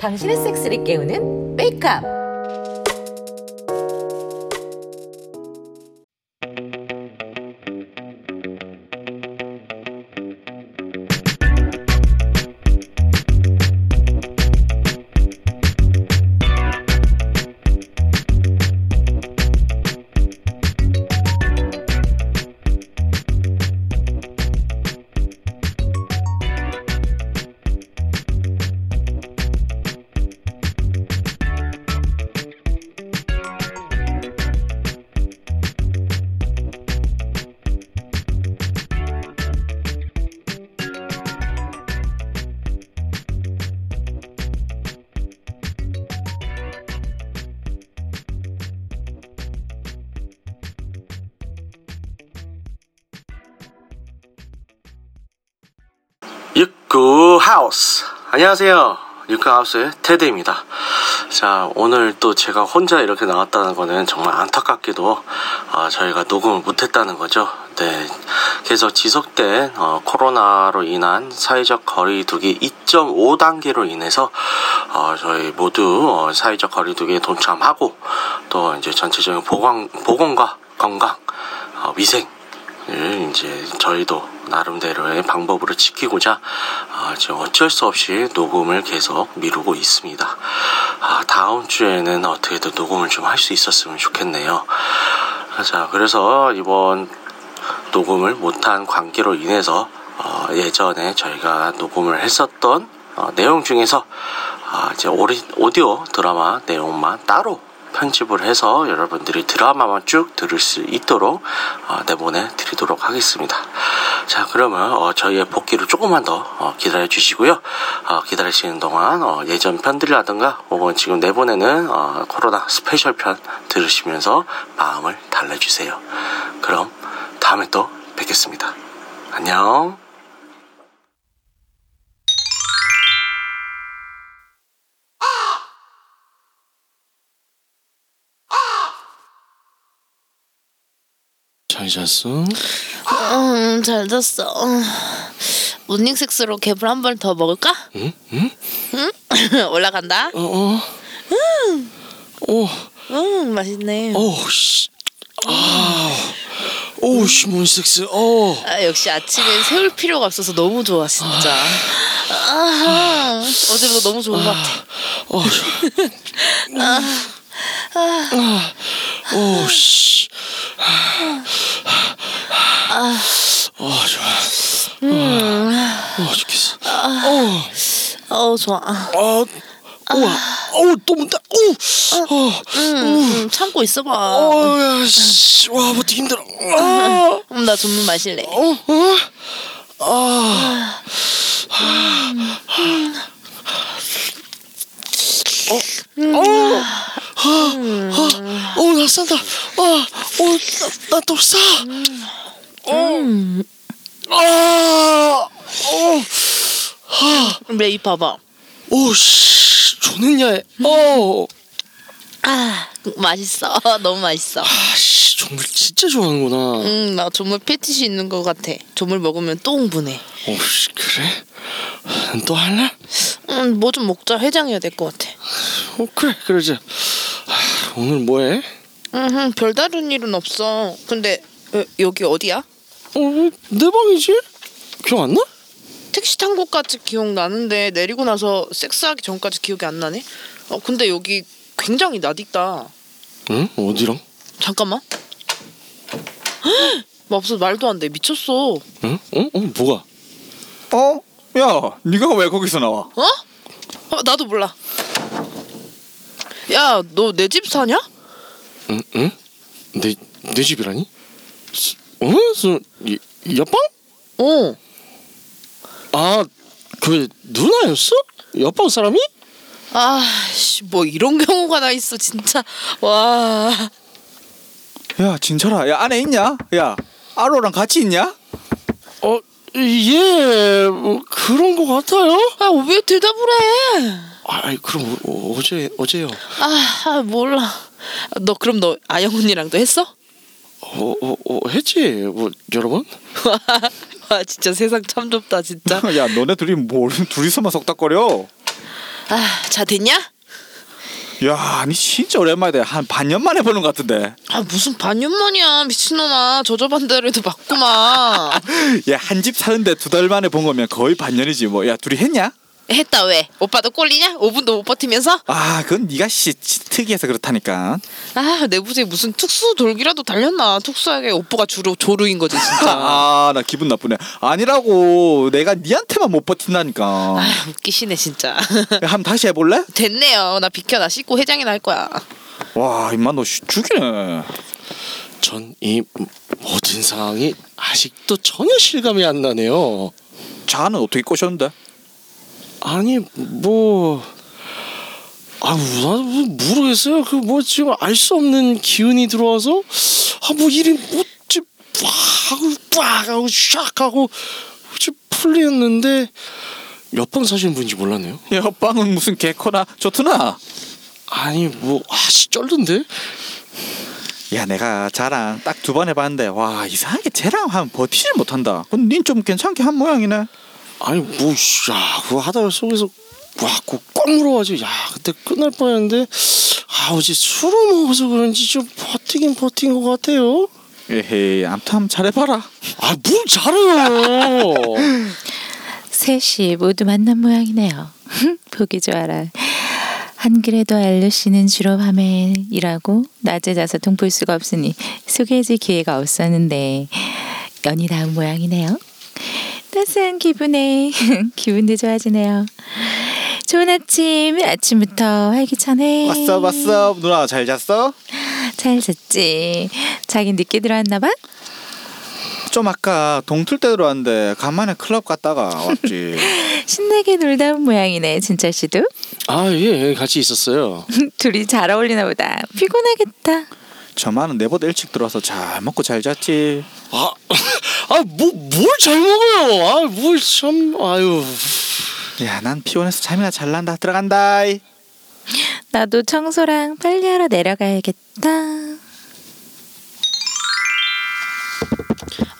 당신의 섹스를 깨우는 메이크업. 육구 하우스. 안녕하세요. 육구 하우스의 테드입니다. 자 오늘 또 제가 혼자 이렇게 나왔다는 거는 정말 안타깝게도 어, 저희가 녹음을 못했다는 거죠. 네. 계속 지속된 어, 코로나로 인한 사회적 거리두기 2.5단계로 인해서 어, 저희 모두 어, 사회적 거리두기에 동참하고 또 이제 전체적인 보건, 보건과 건강 어, 위생 을 이제 저희도 나름대로의 방법으로 지키고자 아, 지금 어쩔 수 없이 녹음을 계속 미루고 있습니다. 아, 다음 주에는 어떻게든 녹음을 좀 할 수 있었으면 좋겠네요. 자, 그래서 이번 녹음을 못한 관계로 인해서 어, 예전에 저희가 녹음을 했었던 어, 내용 중에서 아, 이제 오리, 오디오 드라마 내용만 따로 편집을 해서 여러분들이 드라마만 쭉 들을 수 있도록 어, 내보내 드리도록 하겠습니다. 자, 그러면 어, 저희의 복귀를 조금만 더 어, 기다려 주시고요. 어, 기다리시는 동안 어, 예전 편들이라든가 혹은 지금 내보내는 어, 코로나 스페셜 편 들으시면서 마음을 달래주세요. 그럼 다음에 또 뵙겠습니다. 안녕. 잘 잤어? 음, 잘 잤어. 모닝 섹스로 갭을 한 번 더 먹을까? 응? 응? 올라간다. 어, 어. 오, 음, 맛있네. 오, 씨. 아, 오, 씨, 뭔 섹스. 어. 아, 역시 아침에 세울 필요가 없어서 너무 좋아 진짜. 아, 어제보다 너무 좋은 것 같아. 어, 아, 오, 씨. 어, 좋아. 어, 좋겠어. 어, 좋아. 어, 우와, 어우, 또 문다. 오, 어, 음, 음, 참고 있어봐. 어, 야, 씨, 와, 버티 힘들어. 아, 음, 나 전문 마실래. 어, 어, 아, 어, 어, 나 싼다. 아, 어, 나또 싸. 음, 아, 어, 메이 봐봐. 오, 씨, 좋겠냐? 어, 아, 맛있어. 너무 맛있어. 아, 씨, 정말 진짜 좋아하는구나. 음, 나 정말 패티시 있는 것 같아. 조물 먹으면 또 흥분해. 오, 씨, 그래? 또 할래? 음, 뭐좀 먹자. 해장해야 될 것 같아. 어, 그래, 그러자. 아, 오늘 뭐해? 음, 별다른 일은 없어. 근데 어, 여기 어디야? 어, 내 방이지? 기억 안 나? 택시 탄 곳까지 기억나는데 내리고 나서 섹스하기 전까지 기억이 안 나네. 어, 근데 여기 굉장히 낯익다. 응? 어디랑? 잠깐만. 맙소 말도 안 돼. 미쳤어. 응? 어? 어? 뭐가? 어? 야, 네가 왜 거기서 나와? 어? 어 나도 몰라. 야, 너 내 집 사냐? 응? 응? 내, 내 집이라니? 스- 어? 옆방? 어. 아, 그 누나였어? 옆방 사람이? 아, 씨, 뭐 이런 경우가 나 있어, 진짜. 와. 야, 진철아, 야 안에 있냐? 야, 아로랑 같이 있냐? 어, 예, 뭐 그런 거 같아요. 아, 왜 대답을 해? 아, 그럼 어, 어제 어제요. 아, 아 몰라. 너 그럼 너 아영 언니랑도 했어? 어, 어, 어 했지. 뭐 여러 번? 와 진짜 세상 참 좁다 진짜. 야 너네 둘이 뭘 둘이서만 속닥거려? 아자 됐냐? 야 아니 진짜 오랜만이다. 한 반년 만에 보는 것 같은데. 아 무슨 반년 만이야 미친놈아 저저반대로도 맞구만. 야 한 집 사는데 두 달 만에 본 거면 거의 반년이지 뭐. 야 둘이 했냐? 했다 왜? 오빠도 꼴리냐? 5분도 못 버티면서? 아 그건 네가 씨 치- 특이해서 그렇다니까. 아 내부에 무슨 특수 돌기라도 달렸나? 특수하게 오빠가 주로 조루인 거지 진짜. 아 나 기분 나쁘네. 아니라고 내가 니한테만 못 버틴다니까. 아 웃기시네 진짜. 야, 한번 다시 해볼래? 됐네요. 나 비켜 나 씻고 해장이나 할 거야. 와 임마 너 씨, 죽이네. 전 이 모든 상황이 아직도 전혀 실감이 안 나네요. 자는 어떻게 꼬셨는데? 아니 뭐 아, 나도 뭐 모르겠어요. 그 뭐 지금 알 수 없는 기운이 들어와서 아뭐 일이 뭐지 하고 빡 하고 샥 하고 지 풀리었는데 옆방 사시는 분인지 몰랐네요. 야 빵은 무슨 개코나 좋구나. 아니 뭐 아씨 쩔던데. 야 내가 자랑 딱 두 번 해봤는데 와 이상하게 쟤랑 하면 버티질 못한다. 그럼 닌좀 괜찮게 한 모양이네. 아니 뭐야 그거 하다가 속에서 와꽉 물어가지고 야 그때 끝날 뻔했는데 아 어제 술을 먹어서 그런지 좀 버티긴 버틴 것 같아요. 에헤이 암튼 한번 잘해봐라. 아뭘 잘해요. 셋이 모두 만난 모양이네요. 보기 좋아라. 한글에도 알루 씨는 주로 밤에 일하고 낮에 자서 동볼 수가 없으니 소개해줄 기회가 없었는데 연이 닿은 모양이네요. 따스한 기분에 기분도 좋아지네요. 좋은 아침, 아침부터 활기차네. 왔어 왔어 누나 잘 잤어? 잘 잤지. 자긴 늦게 들어왔나 봐. 좀 아까 동틀 때 들어왔는데 간만에 클럽 갔다가 왔지. 신나게 놀다 온 모양이네, 진철 씨도. 아 예 같이 있었어요. 둘이 잘 어울리나 보다. 피곤하겠다. 저만은 내보다 일찍 들어와서 잘 먹고 잘 잤지. 아, 아 뭐 뭘 잘 먹어요. 아 뭘 참 아유. 야 난 피곤해서 잠이나 잘 난다 들어간다. 나도 청소랑 빨리하러 내려가야겠다.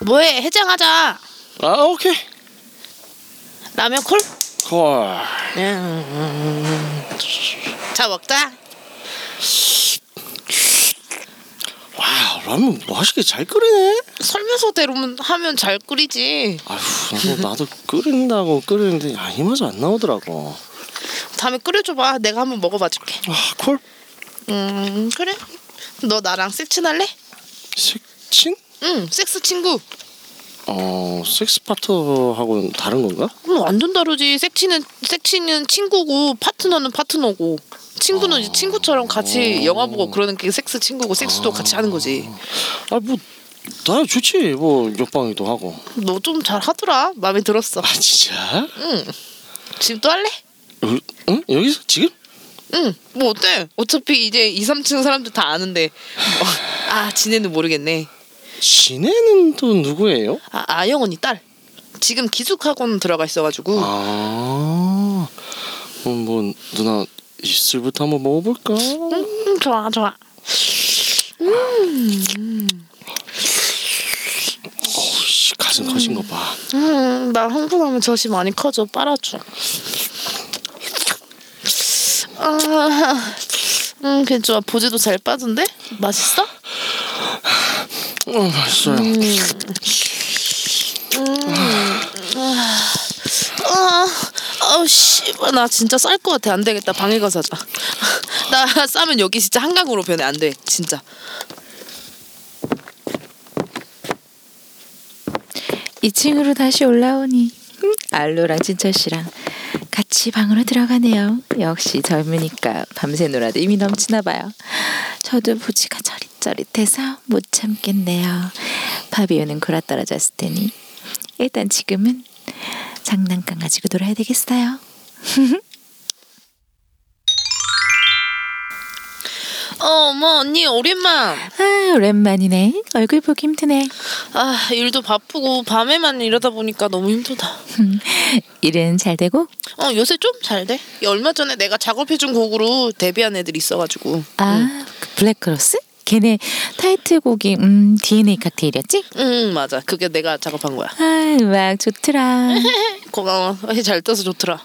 뭐해 해장하자. 아 오케이. 라면 콜? 콜. 자 먹자. 와 라면 맛있게 잘 끓이네. 설명서대로 하면 잘 끓이지. 아휴 나도 나도 끓인다고 끓이는데 아, 이 맛이 안 나오더라고. 다음에 끓여줘봐. 내가 한번 먹어봐 줄게. 아 콜? 음 그래. 너 나랑 섹친 할래? 색친? 응 섹스 친구. 어 섹스 파트하고는 다른 건가? 음, 완전 다르지. 섹치는 섹치는 친구고 파트너는 파트너고. 친구는 이제 친구처럼 같이 영화 보고 그러는 게 섹스 친구고 섹스도 같이 하는 거지. 아뭐나 좋지 뭐 옆방이도 하고. 너 좀 잘 하더라. 마음에 들었어. 아 진짜? 응. 지금 또 할래? 여, 응? 여기서 지금? 응. 뭐 어때? 어차피 이제 2, 3층 사람들 다 아는데. 어, 아 지네는 모르겠네. 지네는 또 누구예요? 아 아영 언니 딸. 지금 기숙학원 들어가 있어가지고. 아, 그럼 뭐 누나 입술부터 한번 먹어볼까? 음 좋아 좋아. 씨, 가슴 커진 거 봐. 음 나 흥분하면 젖이 많이 커져 빨아줘. 아, 음 괜찮아 보지도 잘 빠진데 맛있어? 어, 맛있어요. 아, 아우 씨발 나 진짜 쌀 것 같아 안 되겠다 방에 가서 하자. 나 싸면 여기 진짜 한강으로 변해 안 돼 진짜. 2층으로 다시 올라오니 음, 알로랑 진철 씨랑 같이 방으로 들어가네요. 역시 젊으니까 밤새 놀아도 힘이 넘치나 봐요. 저도 부지가 저릿저릿해서 못 참겠네요. 파비오는 골아 떨어졌을 테니 일단 지금은 장난감 가지고 놀아야 되겠어요. 어 어머 언니 오랜만. 아 오랜만이네. 얼굴 보기 힘드네. 아 일도 바쁘고 밤에만 이러다 보니까 너무 힘들다. 일은 잘 되고? 어 요새 좀 잘 돼. 얼마 전에 내가 작업해준 곡으로 데뷔한 애들이 있어가지고. 아그 블랙크로스? 걔네 타이틀곡이 음 DNA 칵테일이었지? 응 맞아. 그게 내가 작업한 거야. 아 음악 좋더라. 고마워. 잘 떠서 좋더라.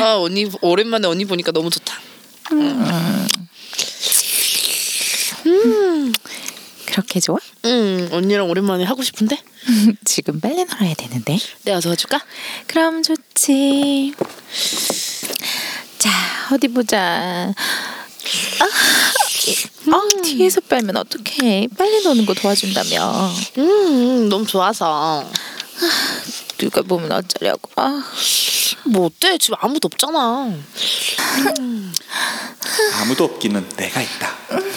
아 언니 오랜만에 언니 보니까 너무 좋다. 그렇게 좋아? 응 언니랑 오랜만에 하고 싶은데 지금 빨리 놀아야 되는데. 내가 도와줄까? 그럼 좋지. 자 어디 보자. 아, 아 뒤에서 빨면 어떡해. 빨리 노는 거 도와준다며. 음 너무 좋아서 누가 보면 어쩌려고. 아, 뭐 어때 지금 아무도 없잖아. 아무도 없기는 내가 있다.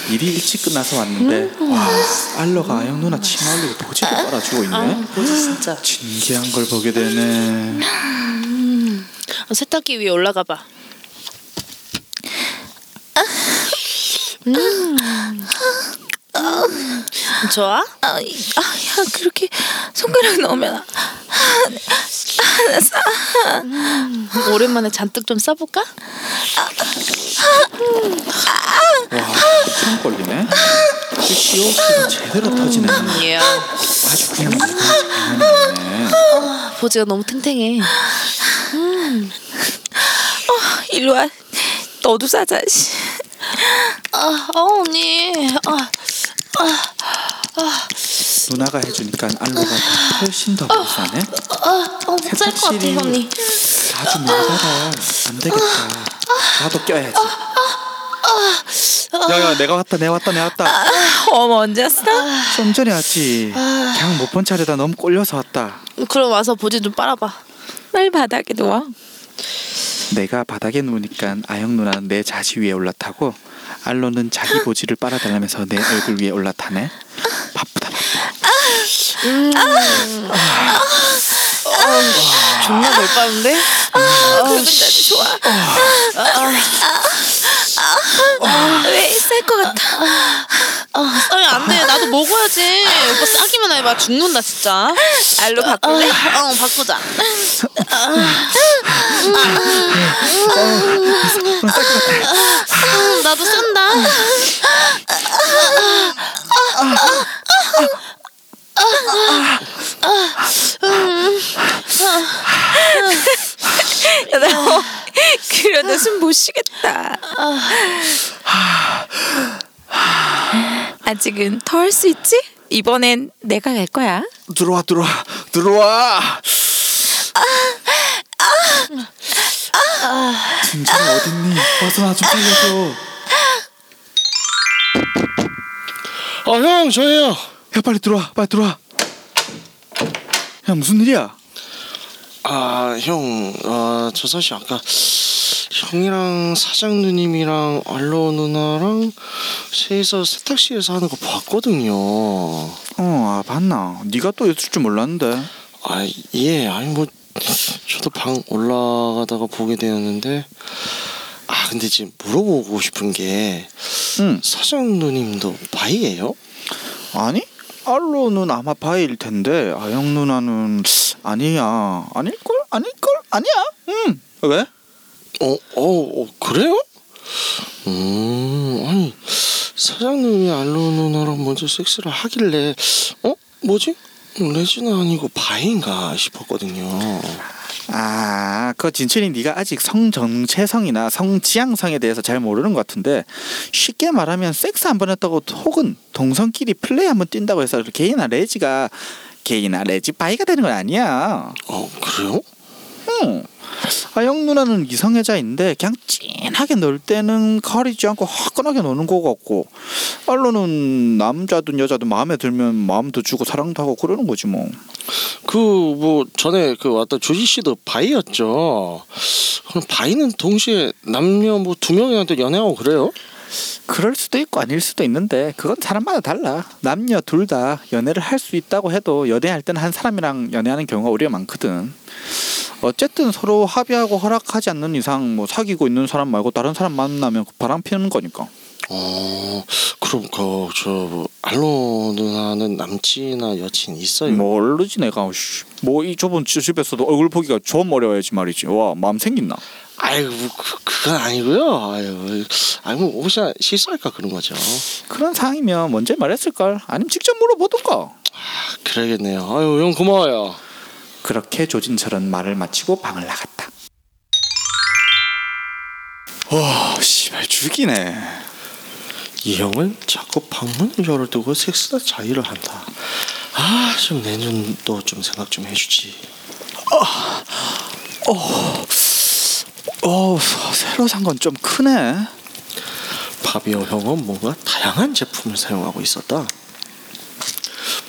일이 일찍 끝나서 왔는데 와 알러가 아영 누나 치마 올리고 보지도 빨아주고 있네. 뭐지 진짜. 신기한 걸 보게 되네. 어, 세탁기 위에 올라가 봐. 음. 좋아? 아, 아, 야 그렇게 손가락 넣으면 아, 오랜만에 잔뜩 좀 써볼까? 와 걸리네. 시오스가 제대로 터지네. 예. 아주 그냥 장난이네. 보지가 너무 탱탱해. 일로 와. 너도 싸자. 씨. 아, 어, 언니. 아, 누나가 해주니까 알로가 훨씬 더 못사네. 아, 어, 못살 것 같아, 세탁실이 언니. 아주 멀잖아. 안 되겠다. 나도 껴야지. 야야 내가 왔다 내가 왔다 내가 왔다. 어머 언제 왔어? 좀 전에 왔지. 그냥 못 본 차례다 너무 꼴려서 왔다. 그럼 와서 보지 좀 빨아봐. 빨리 바닥에 누워. 내가 바닥에 누우니까 아영 누나는 내 자시 위에 올라타고 알로는 자기 보지를 빨아달라면서 내 얼굴 위에 올라타네. 바쁘다. 존나 널 빠는데? 그건 나도 좋아. 왜 쌀 것 같아? 아, 싸면 안 돼. 나도 먹어야지. 오빠 싸기만 해봐. 죽는다, 진짜. 알로 아, 바꿀래? 어, 바꾸자. 음, 나도 싼다. 야, 나 그러다 숨 못 쉬겠다. 아직은 더 할 수 있지? 이번엔 내가 갈 거야. 들어와 들어와 들어와. 진짜 어딨니? 와서 나 좀 살려줘. 아, 형, 저예요. 야 빨리 들어와 빨리 들어와. 야 무슨 일이야? 아, 형, 아, 저 사실 아까 형이랑 사장 누님이랑 알로 누나랑 셋이서 세탁실에서 하는 거 봤거든요. 어, 아, 봤나? 네가 또 있을 줄 몰랐는데. 아, 예, 아니 뭐 저도 방 올라가다가 보게 되었는데 아, 근데 지금 물어보고 싶은 게 응. 사장 누님도 바이예요? 아니? 알로는 아마 바일 텐데 아영 누나는 아니야. 아닐걸? 아닐걸? 아니야. 응. 왜? 어, 어, 어 그래요? 음, 아니 사장 누님이 알로 누나랑 먼저 섹스를 하길래 어, 뭐지? 레즈는 아니고 바인가 싶었거든요. 아, 그 진철이 네가 아직 성 정체성이나 성 지향성에 대해서 잘 모르는 것 같은데 쉽게 말하면 섹스 한 번 했다고 혹은 동성끼리 플레이 한 번 뛴다고 해서 게이나 레즈가 게이나 레즈 바이가 되는 건 아니야. 어, 그래요? 응. 아영 누나는 이성애자인데 그냥 찐하게 놀 때는 가리지 않고 화끈하게 노는 거 같고 알로는 남자든 여자든 마음에 들면 마음도 주고 사랑도 하고 그러는 거지 뭐. 그 뭐 전에 그 왔던 조지 씨도 바이였죠. 그럼 바이는 동시에 남녀 뭐 두 명이한테 연애하고 그래요? 그럴 수도 있고 아닐 수도 있는데 그건 사람마다 달라. 남녀 둘 다 연애를 할 수 있다고 해도 연애할 때는 한 사람이랑 연애하는 경우가 우리가 많거든. 어쨌든 서로 합의하고 허락하지 않는 이상 뭐 사귀고 있는 사람 말고 다른 사람 만나면 바람 피는 거니까. 어, 그럼 그저뭐 알로 누나는 남친이나 여친 있어요? 모르지 내가. 뭐이 좁은 집- 집에서도 얼굴 보기가 좀 어려워야지 말이지. 와 마음 생긴나. 아이고 뭐 그, 그건 아니고요. 아유, 아니 뭐 혹시나 실수할까 그런 거죠. 그런 상황이면 먼저 말했을 걸. 아니면 직접 물어보든가. 그래야겠네요. 아유 형 고마워요. 그렇게 조진철은 말을 마치고 방을 나갔다. 와, 씨발 죽이네. 이 형은 자꾸 방문을 열어두고 섹스나 자위를 한다. 아, 좀 내년도 좀 생각 좀 해주지. 어, 새로 산 건 좀 크네. 파비오 형은 뭔가 다양한 제품을 사용하고 있었다.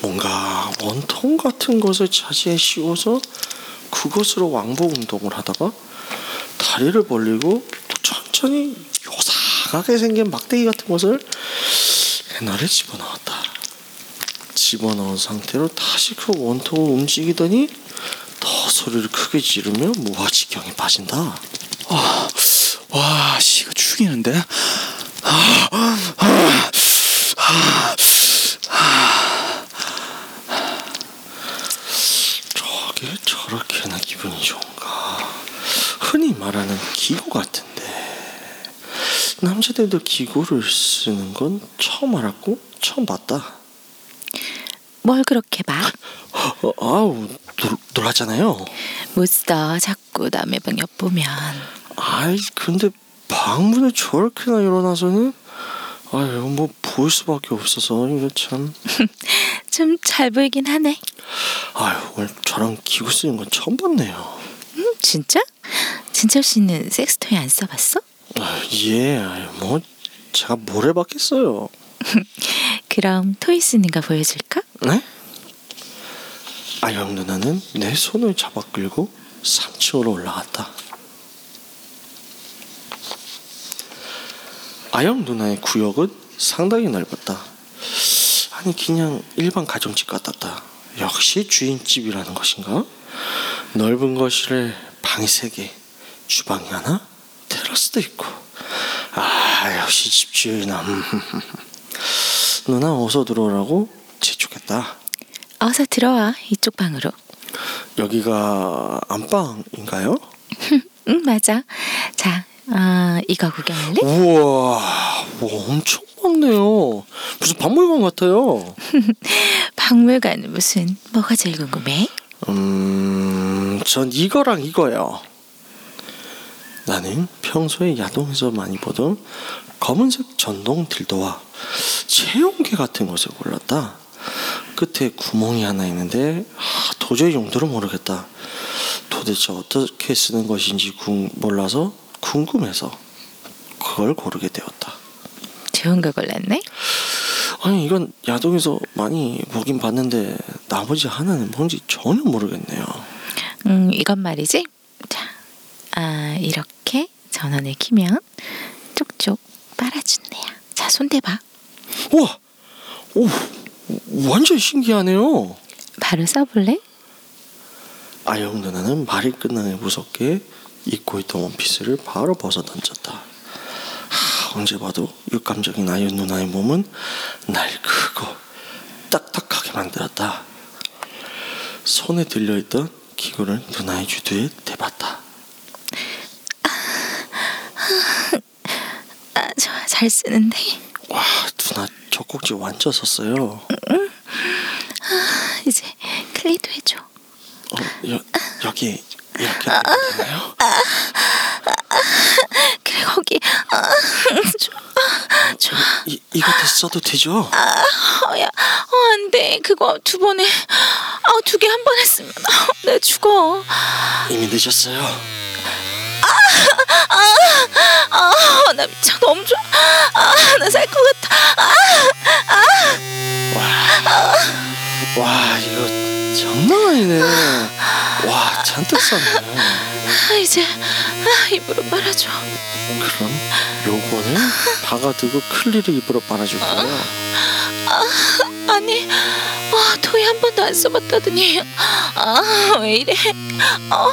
뭔가 원통 같은 것을 차지에 씌워서 그것으로 왕복 운동을 하다가 다리를 벌리고 또 천천히 요상 하게 생긴 막대기 같은 것을 옛날에 집어넣었다. 집어넣은 상태로 다시 그 원통을 움직이더니 더 소리를 크게 지르며 무화지경에 빠진다. 와, 씨, 이거 죽이는데? 저게 저렇게나 기분이 좋은가? 흔히 말하는 기구 같은데 남자들도 기구를 쓰는 건 처음 알았고 처음 봤다. 뭘 그렇게 봐? 어, 아우 놀, 놀랐잖아요. 못써 자꾸 남의 방 엿보면 아이 근데 방문을 저렇게나 열어놔서는 아유 뭐볼 수밖에 없어서 이거 참 좀 잘 보이긴 하네. 아유 오늘 저랑 기구 쓰는 건 처음 봤네요. 음, 진짜? 진철 씨는 섹스토이 안 써봤어? 아, 예, 뭐 제가 뭘 해봤겠어요. 그럼 토이 쓰는 거 보여줄까? 네? 아영 누나는 내 손을 잡아 끌고 3층으로 올라갔다. 아영 누나의 구역은 상당히 넓었다. 아니 그냥 일반 가정집 같았다. 역시 주인집이라는 것인가? 넓은 거실에 방이 세 개, 주방이 하나, 테라스도 있고. 아 역시 집주인아. 누나 어서 들어오라고 재촉했다. 어서 들어와 이쪽 방으로. 여기가 안방인가요? 응 맞아. 자, 어, 이거 구경할래? 우와, 와, 엄청 많네요. 무슨 박물관 같아요. 박물관은 무슨 뭐가 제일 궁금해? 음, 전 이거랑 이거요. 나는 평소에 야동에서 많이 보던 검은색 전동 딜도와 체온계 같은 것을 골랐다. 끝에 구멍이 하나 있는데 아, 도저히 용도를 모르겠다. 도대체 어떻게 쓰는 것인지 궁- 몰라서 궁금해서 그걸 고르게 되었다. 좋은 거 골랐네. 아니 이건 야동에서 많이 보긴 봤는데 나머지 하나는 뭔지 전혀 모르겠네요. 음, 이건 말이지. 자, 아 이렇게 전원을 키면 쪽쪽 빨아준대요. 자, 손 대봐. 우와, 오, 완전 신기하네요. 바로 써볼래? 아영 누나는 말이 끝나게 무섭게 입고 있던 원피스를 바로 벗어 던졌다. 하, 언제 봐도 육감적인 아영 누나의 몸은 날 크고 딱딱하게 만들었다. 손에 들려있던 기구를 누나의 주두에 대봤다. 아, 좋아, 잘 쓰는데. 와, 누나 젖꼭지 완전 섰어요. 이제 클리도 해줘. 어, 여, 여기 이렇게 되나요? 그래 거기. 아, 좋아, 좋아. 이, 이거 써도 되죠? 어야, 어, 안 돼. 그거 두 번에, 아, 두 개 한 번 했으면, 아, 내 죽어. 이미 늦었어요. 아, 나 미쳐. 너무 좋아. 아, 나 살 것 같아. 와 이거 장난 아니네. 와 잔뜩 썼네. 아, 이제, 아, 입으로 빨아줘. 그럼 요거는 박아두고 클리를 입으로 빨아줄 거예요. 아니, 와, 토이 한 번도 안 써봤다더니, 아, 왜 이래? 어,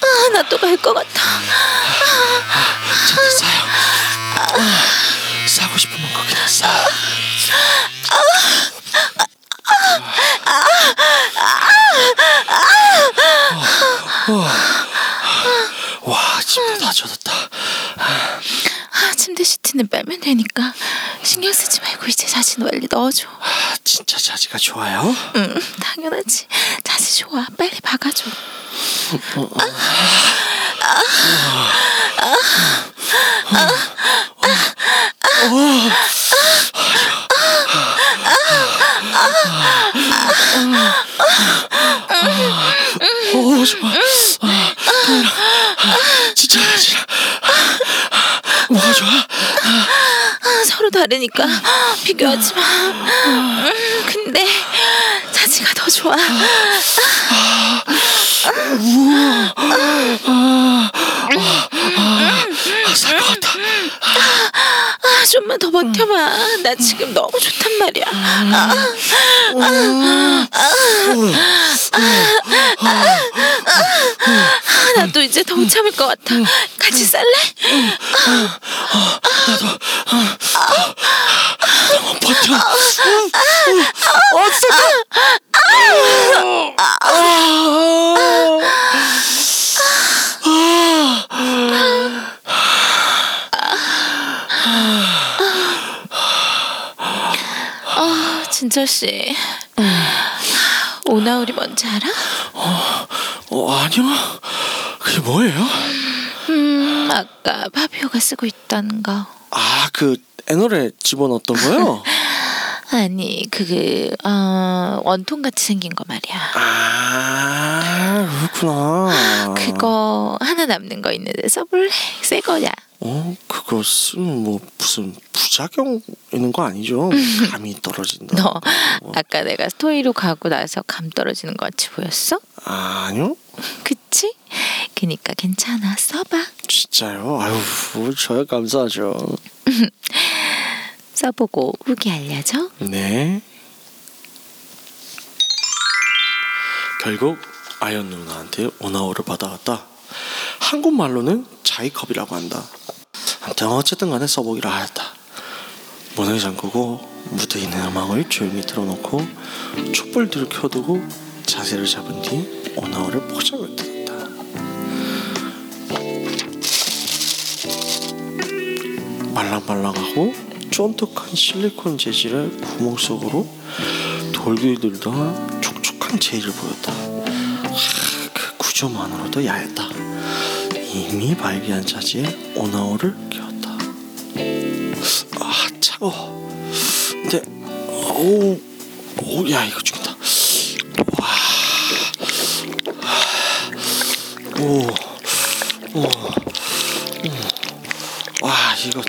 아, 나 또 갈 것 같아. 아, 싸고 싶으면 거기다 싸. 그리고 이제 자지 빨리 넣어줘. 아, 진짜 자지가 좋아요? 응, 당연하지. 자지 좋아. 빨리 박아줘. 오 좋아. 아, 떨려. 아, 진짜 자지라. 뭐가 좋아? 아, 서로 다르니까 비교하지 마. 음, 근데 자지가 더 좋아. 아, 같 아. 아, 좀만 더 버텨봐. 나 지금 너무 좋단 말이야. 아, 나도 이제 더못 참을 것 같아. 같이 쌀래? 버텨. 아, 진철 씨. 오나우리 뭔지 알아? 어, 아니요. 그게 뭐예요? 음, 아까 파비오가 쓰고 있던 거. 아, 그 애널에 집어넣었던 거요? 아니, 그, 어, 원통 같이 생긴 거 말이야. 아, 그렇구나. 그거 하나 남는 거 있는데 써볼래? 새 거냐? 어, 그거 쓰면 뭐 무슨 부작용 있는 거 아니죠? 감이 떨어진다. 너 아까 내가 스토리로 가고 나서 감 떨어지는 거 같이 보였어? 아니요? 그치? 그니까 괜찮아. 써봐. 진짜요? 아유, 뭐 저야 감사하죠. 써보고 후기 알려줘. 네. 결국 아연 누나한테 오나오를 받아왔다. 한국말로는 자이컵이라고 한다. 아무튼 어쨌든 간에 써보기로 하였다. 문을 잠그고 묻어있는 음악을 조용히 틀어놓고 촛불들을 켜두고 자세를 잡은 뒤 오나오를 포장을 뜯었다. 말랑말랑하고 쫀득한 실리콘 재질의 구멍 속으로 돌길 들던 촉촉한 재질을 보였다. 하, 그 구조만으로도 야했다. 이미 발기한 차지에 오나오를 끼웠다. 아 차워. 근데 오우 오야 이거 죽인다. 와. 오. 오. 오. 와 이거